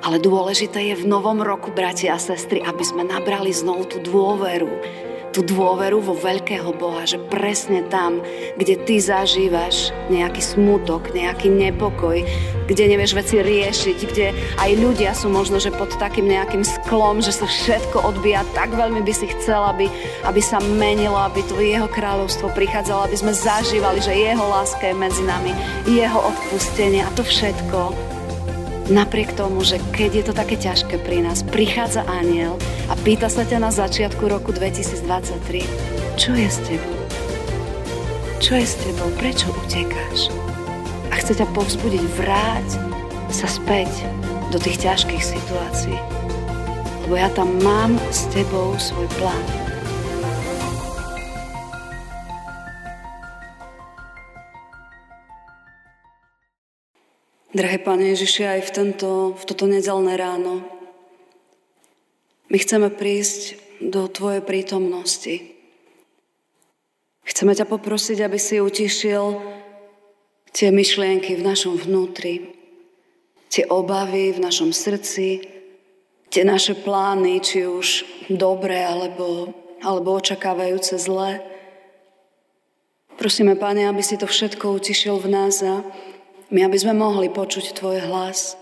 Ale dôležité je v novom roku, bratia a sestry, aby sme nabrali znovu tú dôveru, tú dôveru vo veľkého Boha, že presne tam, kde ty zažívaš nejaký smutok, nejaký nepokoj, kde nevieš veci riešiť, kde aj ľudia sú možno, že pod takým nejakým sklom, že sa všetko odbíja, tak veľmi by si chcel, aby, aby sa menilo, aby to jeho kráľovstvo prichádzalo, aby sme zažívali, že jeho láska je medzi nami, jeho odpustenie a to všetko Napriek tomu, že keď je to také ťažké pri nás, prichádza aniel a pýta sa ťa na začiatku roku 2023, čo je s tebou? Čo je s tebou? Prečo utekáš? A chce ťa povzbudiť, vráť sa späť do tých ťažkých situácií. Lebo ja tam mám s tebou svoj plán. Drahé Pane Ježiši, aj v, tento, v toto nedelné ráno my chceme prísť do Tvojej prítomnosti. Chceme ťa poprosiť, aby si utišil tie myšlienky v našom vnútri, tie obavy v našom srdci, tie naše plány, či už dobré alebo, alebo očakávajúce zlé. Prosíme, Pane, aby si to všetko utišil v nás a my, aby sme mohli počuť Tvoj hlas.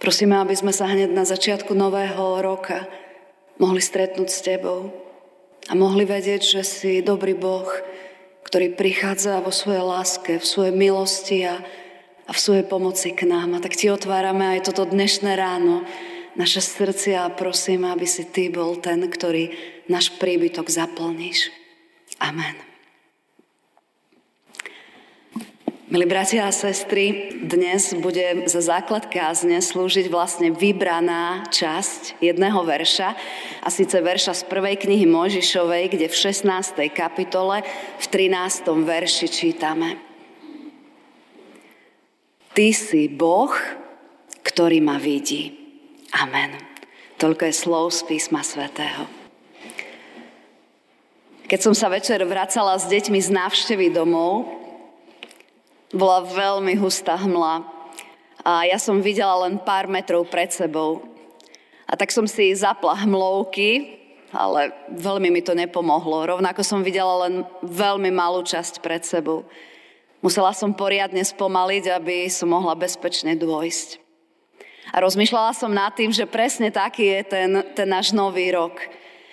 Prosíme, aby sme sa hneď na začiatku nového roka mohli stretnúť s Tebou a mohli vedieť, že si dobrý Boh, ktorý prichádza vo svojej láske, v svojej milosti a, a v svojej pomoci k nám. A tak Ti otvárame aj toto dnešné ráno, naše srdcia a prosím, aby si Ty bol ten, ktorý náš príbytok zaplníš. Amen. Milí bratia a sestry, dnes bude za základ kázne slúžiť vlastne vybraná časť jedného verša, a síce verša z prvej knihy Mojžišovej, kde v 16. kapitole v 13. verši čítame. Ty si Boh, ktorý ma vidí. Amen. Toľko je slov z písma svätého. Keď som sa večer vracala s deťmi z návštevy domov, bola veľmi hustá hmla a ja som videla len pár metrov pred sebou. A tak som si zapla hmlovky, ale veľmi mi to nepomohlo. Rovnako som videla len veľmi malú časť pred sebou. Musela som poriadne spomaliť, aby som mohla bezpečne dôjsť. A rozmýšľala som nad tým, že presne taký je ten, ten náš nový rok.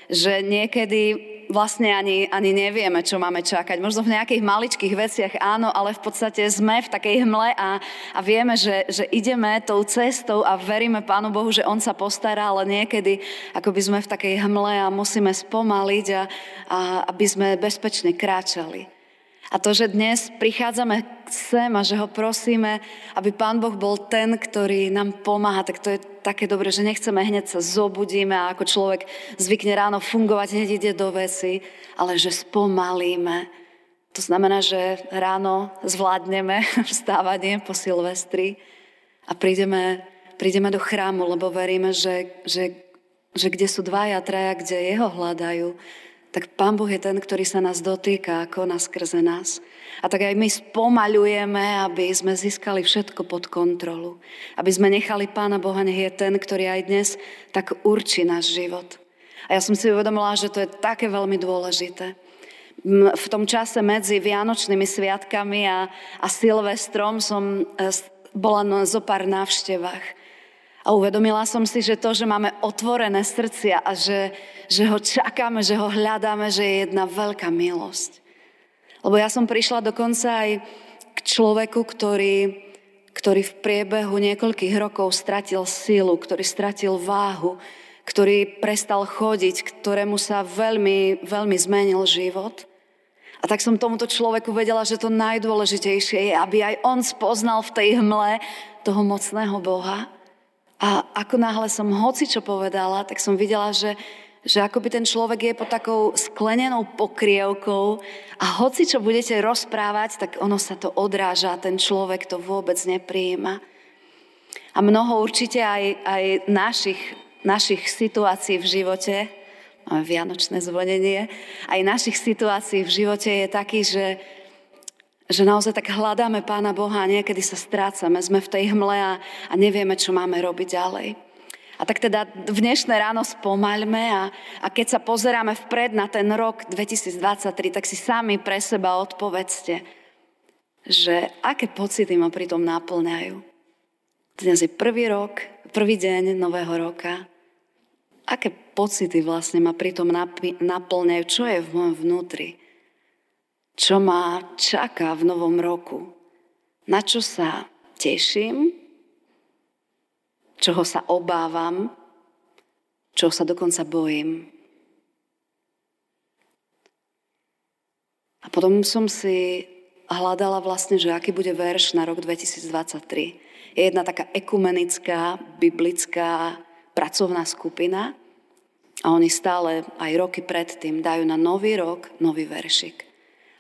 Že niekedy vlastne ani, ani nevieme, čo máme čakať. Možno v nejakých maličkých veciach áno, ale v podstate sme v takej hmle a, a vieme, že, že ideme tou cestou a veríme Pánu Bohu, že On sa postará, ale niekedy ako by sme v takej hmle a musíme spomaliť a, a aby sme bezpečne kráčali. A to, že dnes prichádzame sem a že ho prosíme, aby Pán Boh bol ten, ktorý nám pomáha, tak to je také dobré, že nechceme hneď sa zobudíme a ako človek zvykne ráno fungovať, hneď ide do veci, ale že spomalíme. To znamená, že ráno zvládneme vstávanie po Silvestri a prídeme, prídeme do chrámu, lebo veríme, že, že, že kde sú dvaja, traja, kde jeho hľadajú, tak Pán Boh je ten, ktorý sa nás dotýka, ako nás skrze nás. A tak aj my spomaľujeme, aby sme získali všetko pod kontrolu. Aby sme nechali Pána Boha, nech je ten, ktorý aj dnes tak určí náš život. A ja som si uvedomila, že to je také veľmi dôležité. V tom čase medzi Vianočnými sviatkami a, a Silvestrom som e, bola na zo pár návštevách. A uvedomila som si, že to, že máme otvorené srdcia a že, že ho čakáme, že ho hľadáme, že je jedna veľká milosť. Lebo ja som prišla dokonca aj k človeku, ktorý, ktorý v priebehu niekoľkých rokov stratil sílu, ktorý stratil váhu, ktorý prestal chodiť, ktorému sa veľmi, veľmi zmenil život. A tak som tomuto človeku vedela, že to najdôležitejšie je, aby aj on spoznal v tej hmle toho mocného Boha a ako náhle som hoci čo povedala, tak som videla, že, že akoby ten človek je pod takou sklenenou pokrievkou a hoci čo budete rozprávať, tak ono sa to odráža, ten človek to vôbec nepríjima. A mnoho určite aj, aj našich, našich situácií v živote, máme vianočné zvonenie, aj našich situácií v živote je taký, že, že naozaj tak hľadáme Pána Boha a niekedy sa strácame, sme v tej hmle a, a nevieme, čo máme robiť ďalej. A tak teda dnešné ráno spomaľme a, a keď sa pozeráme vpred na ten rok 2023, tak si sami pre seba odpovedzte, že aké pocity ma pri tom náplňajú. Dnes je prvý rok, prvý deň nového roka. Aké pocity vlastne ma pri tom naplňajú? Čo je v mojom vnútri? Čo ma čaká v novom roku, na čo sa teším, čoho sa obávam, čoho sa dokonca bojím. A potom som si hľadala vlastne, že aký bude verš na rok 2023. Je jedna taká ekumenická, biblická pracovná skupina a oni stále aj roky predtým dajú na nový rok nový veršik.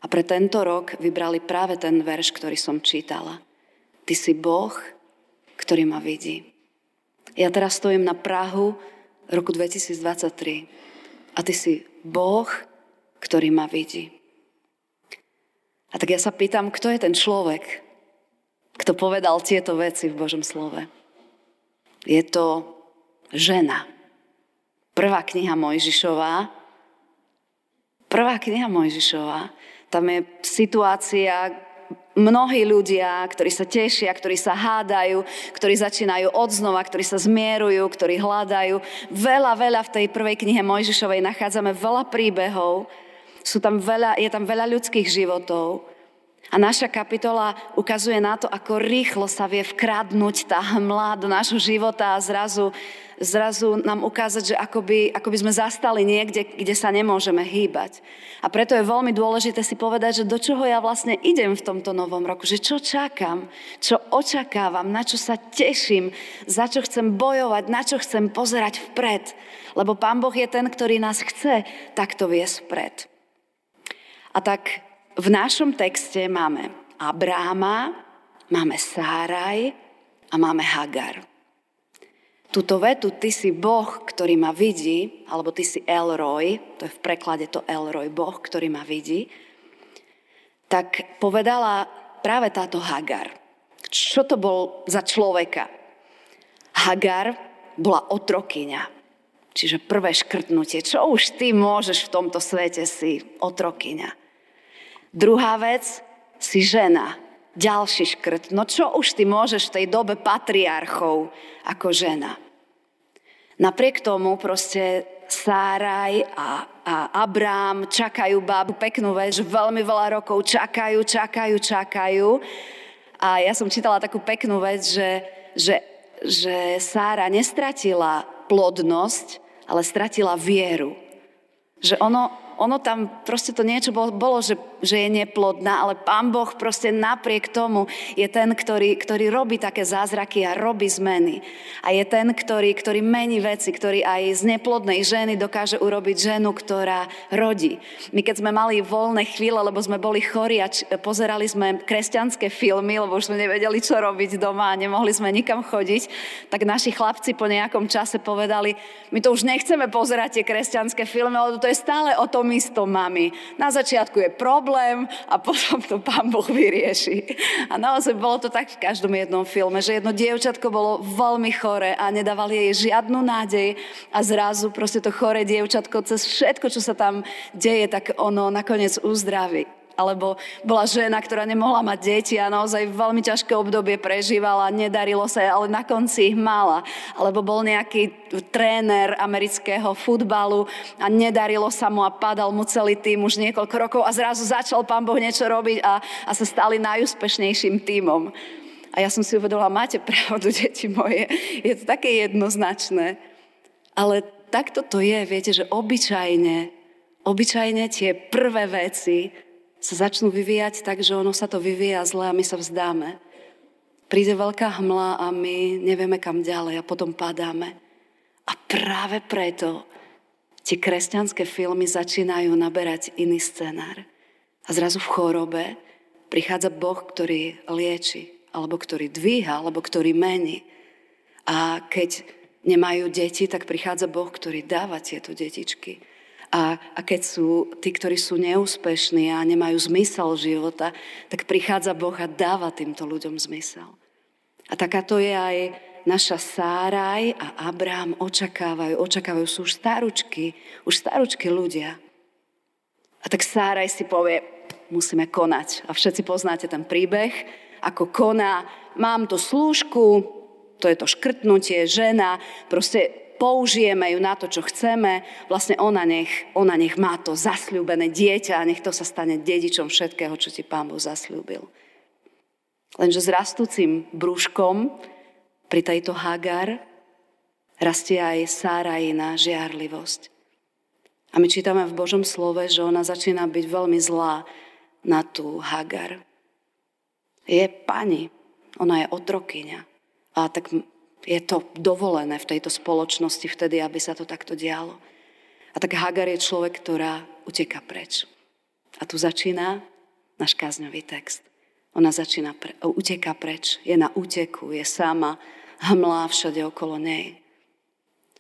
A pre tento rok vybrali práve ten verš, ktorý som čítala. Ty si Boh, ktorý ma vidí. Ja teraz stojím na Prahu roku 2023 a ty si Boh, ktorý ma vidí. A tak ja sa pýtam, kto je ten človek, kto povedal tieto veci v Božom slove. Je to žena. Prvá kniha Mojžišová. Prvá kniha Mojžišová tam je situácia, mnohí ľudia, ktorí sa tešia, ktorí sa hádajú, ktorí začínajú odznova, ktorí sa zmierujú, ktorí hľadajú. Veľa, veľa v tej prvej knihe Mojžišovej nachádzame veľa príbehov, sú tam veľa, je tam veľa ľudských životov. A naša kapitola ukazuje na to, ako rýchlo sa vie vkradnúť tá hmla do nášho života a zrazu, zrazu nám ukázať, že akoby, akoby sme zastali niekde, kde sa nemôžeme hýbať. A preto je veľmi dôležité si povedať, že do čoho ja vlastne idem v tomto novom roku, že čo čakám, čo očakávam, na čo sa teším, za čo chcem bojovať, na čo chcem pozerať vpred. Lebo Pán Boh je ten, ktorý nás chce takto viesť vpred. A tak v našom texte máme Abráma, máme Sáraj a máme Hagar. Tuto vetu, ty si Boh, ktorý ma vidí, alebo ty si Elroy, to je v preklade to Elroy, Boh, ktorý ma vidí, tak povedala práve táto Hagar. Čo to bol za človeka? Hagar bola otrokyňa. Čiže prvé škrtnutie. Čo už ty môžeš v tomto svete si otrokyňa? Druhá vec, si žena. Ďalší škrt. No čo už ty môžeš v tej dobe patriarchov ako žena? Napriek tomu proste Sáraj a, a Abrám čakajú bábu, peknú vec, veľmi veľa rokov čakajú, čakajú, čakajú. A ja som čítala takú peknú vec, že, že, že Sára nestratila plodnosť, ale stratila vieru. Že ono, ono tam proste to niečo bolo, bolo že, že je neplodná, ale Pán Boh proste napriek tomu je ten, ktorý, ktorý robí také zázraky a robí zmeny. A je ten, ktorý, ktorý mení veci, ktorý aj z neplodnej ženy dokáže urobiť ženu, ktorá rodí. My keď sme mali voľné chvíle, lebo sme boli chorí a č- pozerali sme kresťanské filmy, lebo už sme nevedeli, čo robiť doma a nemohli sme nikam chodiť, tak naši chlapci po nejakom čase povedali, my to už nechceme pozerať tie kresťanské filmy, lebo to je stále o tom tom istom, mami. Na začiatku je problém a potom to pán Boh vyrieši. A naozaj bolo to tak v každom jednom filme, že jedno dievčatko bolo veľmi chore a nedávali jej žiadnu nádej a zrazu proste to chore dievčatko cez všetko, čo sa tam deje, tak ono nakoniec uzdraví alebo bola žena, ktorá nemohla mať deti a naozaj veľmi ťažké obdobie prežívala, nedarilo sa, ale na konci ich mala. Alebo bol nejaký tréner amerického futbalu a nedarilo sa mu a padal mu celý tým už niekoľko rokov a zrazu začal pán Boh niečo robiť a, a sa stali najúspešnejším tímom. A ja som si uvedomila, máte pravdu, deti moje, je to také jednoznačné. Ale takto to je, viete, že obyčajne, obyčajne tie prvé veci sa začnú vyvíjať tak, že ono sa to vyvíja zle a my sa vzdáme. Príde veľká hmla a my nevieme kam ďalej a potom padáme. A práve preto tie kresťanské filmy začínajú naberať iný scenár. A zrazu v chorobe prichádza Boh, ktorý lieči, alebo ktorý dvíha, alebo ktorý mení. A keď nemajú deti, tak prichádza Boh, ktorý dáva tieto detičky. A, a keď sú tí, ktorí sú neúspešní a nemajú zmysel života, tak prichádza Boh a dáva týmto ľuďom zmysel. A takáto je aj naša Sáraj a Abraham očakávajú, očakávajú, sú už staručky, už staručky ľudia. A tak Sáraj si povie, musíme konať. A všetci poznáte ten príbeh, ako koná, mám tu slúžku, to je to škrtnutie, žena, proste použijeme ju na to, čo chceme, vlastne ona nech, ona nech má to zasľúbené dieťa a nech to sa stane dedičom všetkého, čo ti Pán Boh zasľúbil. Lenže s rastúcim brúškom pri tejto Hagar rastie aj Sárajina žiarlivosť. A my čítame v Božom slove, že ona začína byť veľmi zlá na tú Hagar. Je pani, ona je otrokyňa. A tak je to dovolené v tejto spoločnosti vtedy, aby sa to takto dialo. A tak Hagar je človek, ktorá uteka preč. A tu začína náš kázňový text. Ona začína, pre, uteka preč, je na úteku, je sama, hmlá všade okolo nej.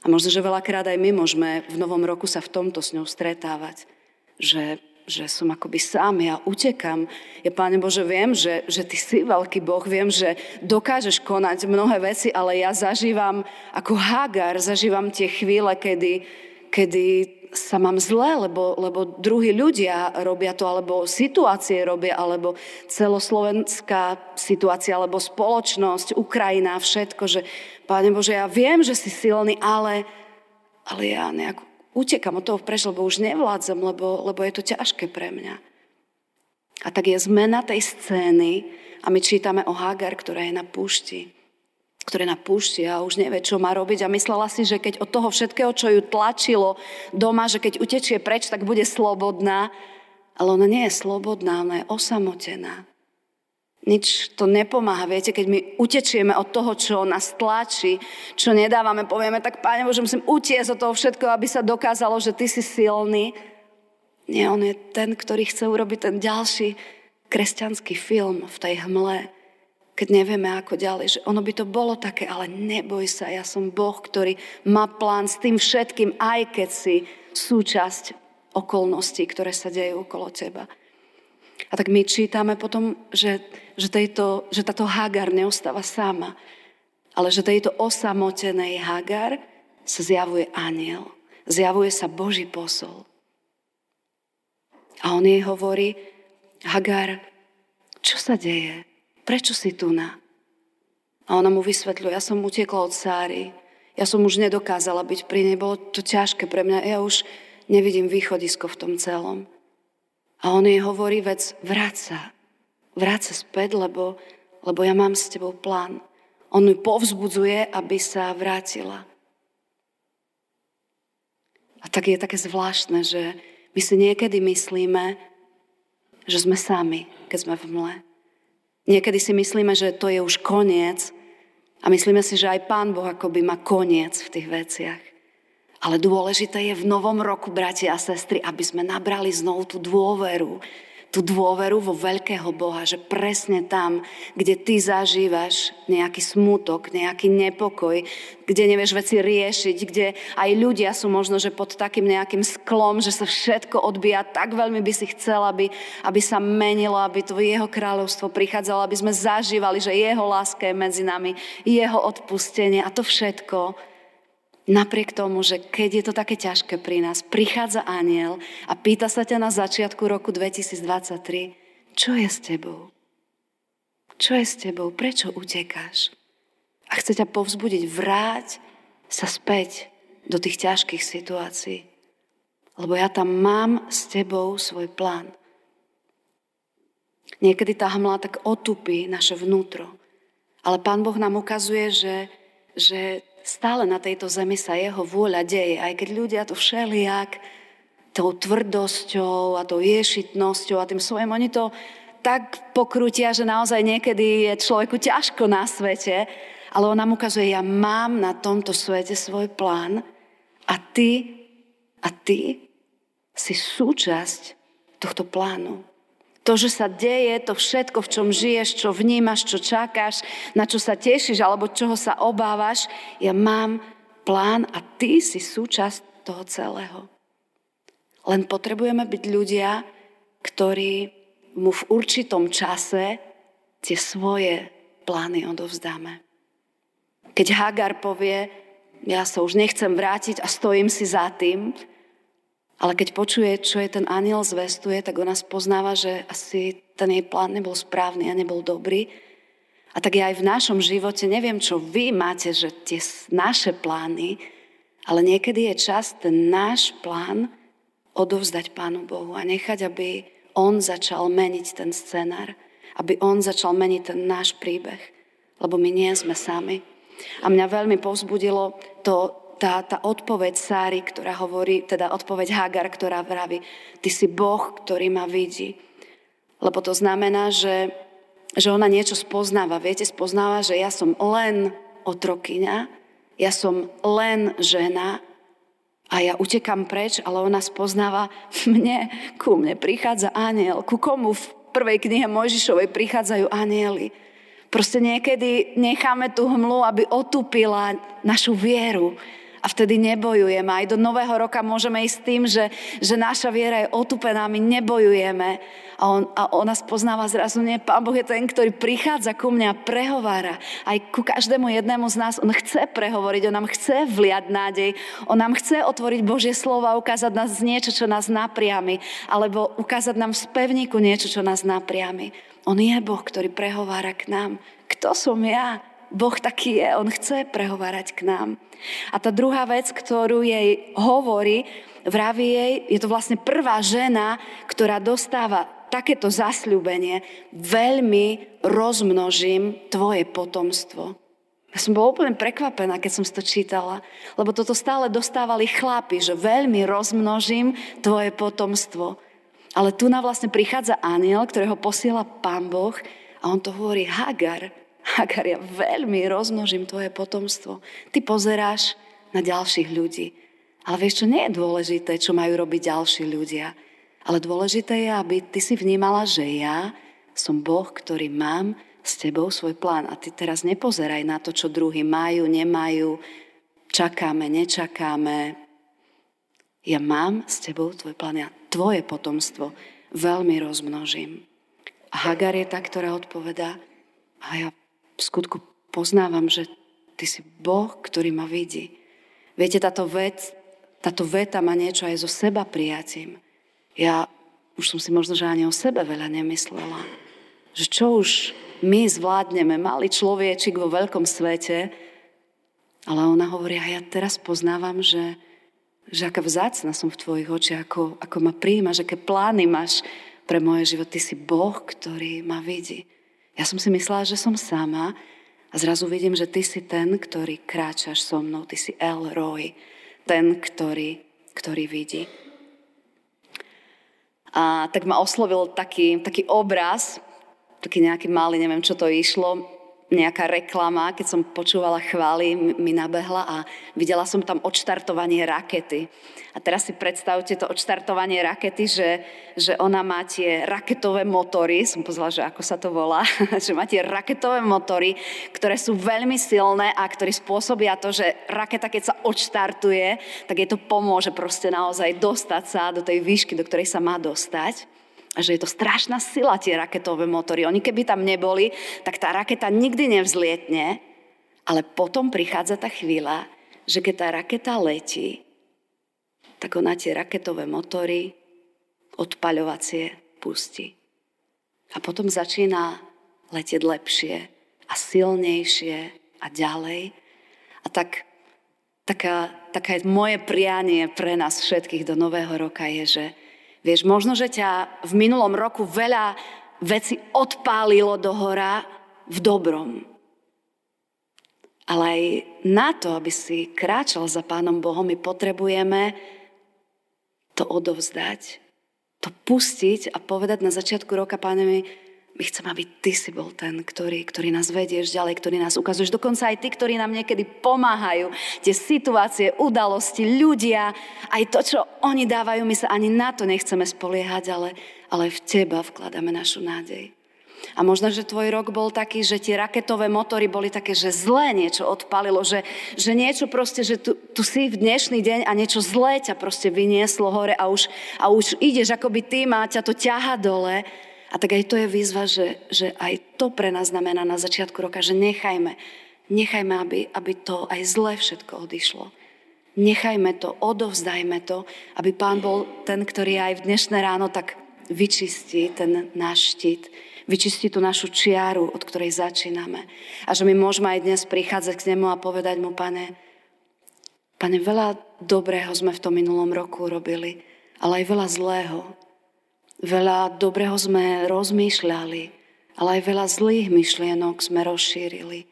A možno, že veľakrát aj my môžeme v novom roku sa v tomto s ňou stretávať, že že som akoby sám, ja utekam. Ja, Páne Bože, viem, že, že Ty si veľký Boh, viem, že dokážeš konať mnohé veci, ale ja zažívam ako Hagar, zažívam tie chvíle, kedy, kedy sa mám zle, lebo, lebo druhí ľudia robia to, alebo situácie robia, alebo celoslovenská situácia, alebo spoločnosť, Ukrajina, všetko, že Páne Bože, ja viem, že si silný, ale, ale ja nejak utekam od toho preč, lebo už nevládzam, lebo, lebo je to ťažké pre mňa. A tak je zmena tej scény a my čítame o Hagar, ktorá je na púšti ktoré na púšti a už nevie, čo má robiť a myslela si, že keď od toho všetkého, čo ju tlačilo doma, že keď utečie preč, tak bude slobodná. Ale ona nie je slobodná, ona je osamotená. Nič to nepomáha. Viete, keď my utečieme od toho, čo nás tlačí, čo nedávame, povieme, tak Páne Bože, musím utiesť od toho všetko, aby sa dokázalo, že Ty si silný. Nie, on je ten, ktorý chce urobiť ten ďalší kresťanský film v tej hmle, keď nevieme ako ďalej, že ono by to bolo také, ale neboj sa, ja som Boh, ktorý má plán s tým všetkým, aj keď si súčasť okolností, ktoré sa dejú okolo teba. A tak my čítame potom, že, že, tejto, že táto Hagar neostáva sama, ale že tejto osamotenej Hagar sa zjavuje aniel. Zjavuje sa Boží posol. A on jej hovorí, Hagar, čo sa deje? Prečo si tu na? A ona mu vysvetľuje, ja som utiekla od Sáry, ja som už nedokázala byť pri nej, bolo to ťažké pre mňa, ja už nevidím východisko v tom celom. A on jej hovorí, vec, vráť sa. Vráť sa späť, lebo, lebo ja mám s tebou plán. On ju povzbudzuje, aby sa vrátila. A tak je také zvláštne, že my si niekedy myslíme, že sme sami, keď sme v mle. Niekedy si myslíme, že to je už koniec a myslíme si, že aj Pán Boh akoby má koniec v tých veciach. Ale dôležité je v novom roku, bratia a sestry, aby sme nabrali znovu tú dôveru. Tú dôveru vo veľkého Boha, že presne tam, kde ty zažívaš nejaký smutok, nejaký nepokoj, kde nevieš veci riešiť, kde aj ľudia sú možno, že pod takým nejakým sklom, že sa všetko odbíja, tak veľmi by si chcel, aby, aby sa menilo, aby to jeho kráľovstvo prichádzalo, aby sme zažívali, že jeho láska je medzi nami, jeho odpustenie a to všetko Napriek tomu, že keď je to také ťažké pri nás, prichádza aniel a pýta sa ťa na začiatku roku 2023, čo je s tebou? Čo je s tebou? Prečo utekáš? A chce ťa povzbudiť, vráť sa späť do tých ťažkých situácií. Lebo ja tam mám s tebou svoj plán. Niekedy tá hmla tak otupí naše vnútro. Ale Pán Boh nám ukazuje, že, že stále na tejto zemi sa jeho vôľa deje, aj keď ľudia to všelijak tou tvrdosťou a tou ješitnosťou a tým svojim, oni to tak pokrutia, že naozaj niekedy je človeku ťažko na svete, ale on nám ukazuje, ja mám na tomto svete svoj plán a ty, a ty si súčasť tohto plánu. To, že sa deje, to všetko, v čom žiješ, čo vnímaš, čo čakáš, na čo sa tešíš alebo čoho sa obávaš, ja mám plán a ty si súčasť toho celého. Len potrebujeme byť ľudia, ktorí mu v určitom čase tie svoje plány odovzdáme. Keď Hagar povie, ja sa už nechcem vrátiť a stojím si za tým, ale keď počuje, čo je ten aniel zvestuje, tak ona spoznáva, že asi ten jej plán nebol správny a nebol dobrý. A tak ja aj v našom živote, neviem, čo vy máte, že tie naše plány, ale niekedy je čas ten náš plán odovzdať Pánu Bohu a nechať, aby On začal meniť ten scenár, aby On začal meniť ten náš príbeh, lebo my nie sme sami. A mňa veľmi povzbudilo to, tá, tá odpoveď Sáry, ktorá hovorí, teda odpoveď Hagar, ktorá vraví, ty si Boh, ktorý ma vidí. Lebo to znamená, že, že ona niečo spoznáva. Viete, spoznáva, že ja som len otrokyňa, ja som len žena a ja utekam preč, ale ona spoznáva mne, ku mne prichádza aniel. Ku komu v prvej knihe Mojžišovej prichádzajú anieli. Proste niekedy necháme tú hmlu, aby otupila našu vieru. A vtedy nebojujeme. Aj do nového roka môžeme ísť tým, že, že naša viera je otupená, my nebojujeme. A, on, a ona spoznáva zrazu, nie, Pán Boh je ten, ktorý prichádza ku mne a prehovára. Aj ku každému jednému z nás. On chce prehovoriť, on nám chce vliať nádej, on nám chce otvoriť Božie slova, ukázať nás niečo, čo nás napriami, alebo ukázať nám v spevníku niečo, čo nás napriami. On je Boh, ktorý prehovára k nám. Kto som ja? Boh taký je, On chce prehovárať k nám. A tá druhá vec, ktorú jej hovorí, vraví jej, je to vlastne prvá žena, ktorá dostáva takéto zasľúbenie, veľmi rozmnožím tvoje potomstvo. Ja som bola úplne prekvapená, keď som to čítala, lebo toto stále dostávali chlapi, že veľmi rozmnožím tvoje potomstvo. Ale tu na vlastne prichádza aniel, ktorého posiela pán Boh a on to hovorí Hagar, Hagar, ja veľmi rozmnožím tvoje potomstvo. Ty pozeráš na ďalších ľudí. Ale vieš, čo nie je dôležité, čo majú robiť ďalší ľudia. Ale dôležité je, aby ty si vnímala, že ja som Boh, ktorý mám s tebou svoj plán. A ty teraz nepozeraj na to, čo druhí majú, nemajú, čakáme, nečakáme. Ja mám s tebou tvoj plán, ja tvoje potomstvo veľmi rozmnožím. A Hagar je tá, ktorá odpovedá, a ja v skutku poznávam, že ty si Boh, ktorý ma vidí. Viete, táto vec, táto veta má niečo aj so seba prijatím. Ja už som si možno, že ani o sebe veľa nemyslela. Že čo už my zvládneme, malý človečik vo veľkom svete, ale ona hovorí, a ja teraz poznávam, že, že aká vzácna som v tvojich očiach, ako, ako ma príjmaš, aké plány máš pre moje život. Ty si Boh, ktorý ma vidí. Ja som si myslela, že som sama a zrazu vidím, že ty si ten, ktorý kráčaš so mnou. Ty si El Roy, ten, ktorý, ktorý vidí. A tak ma oslovil taký, taký obraz, taký nejaký malý, neviem, čo to išlo, nejaká reklama, keď som počúvala chvály, mi nabehla a videla som tam odštartovanie rakety. A teraz si predstavte to odštartovanie rakety, že, že ona má tie raketové motory, som pozvala, že ako sa to volá, že má tie raketové motory, ktoré sú veľmi silné a ktoré spôsobia to, že raketa, keď sa odštartuje, tak jej to pomôže proste naozaj dostať sa do tej výšky, do ktorej sa má dostať že je to strašná sila tie raketové motory. Oni keby tam neboli, tak tá raketa nikdy nevzlietne, ale potom prichádza tá chvíľa, že keď tá raketa letí, tak ona tie raketové motory odpaľovacie pustí. A potom začína letieť lepšie a silnejšie a ďalej. A tak taká, taká moje prianie pre nás všetkých do nového roka je, že Vieš, možno, že ťa v minulom roku veľa veci odpálilo do hora v dobrom. Ale aj na to, aby si kráčal za Pánom Bohom, my potrebujeme to odovzdať, to pustiť a povedať na začiatku roka, Páne my chceme, aby Ty si bol ten, ktorý, ktorý nás vedieš ďalej, ktorý nás ukazuješ. Dokonca aj Ty, ktorí nám niekedy pomáhajú. Tie situácie, udalosti, ľudia, aj to, čo oni dávajú, my sa ani na to nechceme spoliehať, ale, ale v Teba vkladáme našu nádej. A možno, že tvoj rok bol taký, že tie raketové motory boli také, že zlé niečo odpalilo, že, že niečo proste, že tu, tu si v dnešný deň a niečo zlé ťa proste vynieslo hore a už, a už ideš akoby tým a ťa to ťaha dole. A tak aj to je výzva, že, že aj to pre nás znamená na začiatku roka, že nechajme, nechajme, aby, aby to aj zle všetko odišlo. Nechajme to, odovzdajme to, aby Pán bol ten, ktorý aj v dnešné ráno tak vyčistí ten náš štít, vyčistí tú našu čiaru, od ktorej začíname. A že my môžeme aj dnes prichádzať k nemu a povedať mu, pane, pane, veľa dobrého sme v tom minulom roku robili, ale aj veľa zlého. Veľa dobrého sme rozmýšľali, ale aj veľa zlých myšlienok sme rozšírili.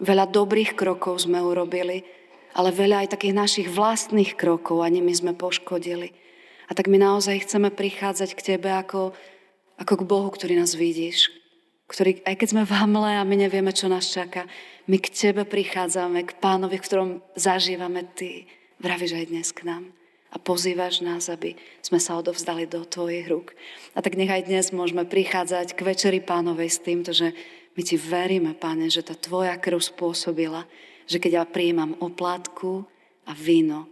Veľa dobrých krokov sme urobili, ale veľa aj takých našich vlastných krokov a nimi sme poškodili. A tak my naozaj chceme prichádzať k Tebe ako ako k Bohu, ktorý nás vidíš, ktorý, aj keď sme v hamle a my nevieme, čo nás čaká, my k Tebe prichádzame, k Pánovi, v ktorom zažívame Ty. Vravíš aj dnes k nám a pozývaš nás, aby sme sa odovzdali do Tvojich rúk. A tak nech dnes môžeme prichádzať k Večeri Pánovej s týmto, že my Ti veríme, Pane, že tá Tvoja krv spôsobila, že keď ja prijímam oplátku a víno,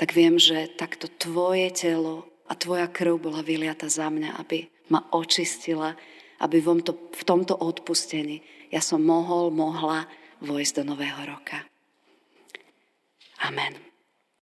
tak viem, že takto Tvoje telo a Tvoja krv bola vyliata za mňa, aby ma očistila, aby v tomto odpustení ja som mohol, mohla vojsť do nového roka. Amen.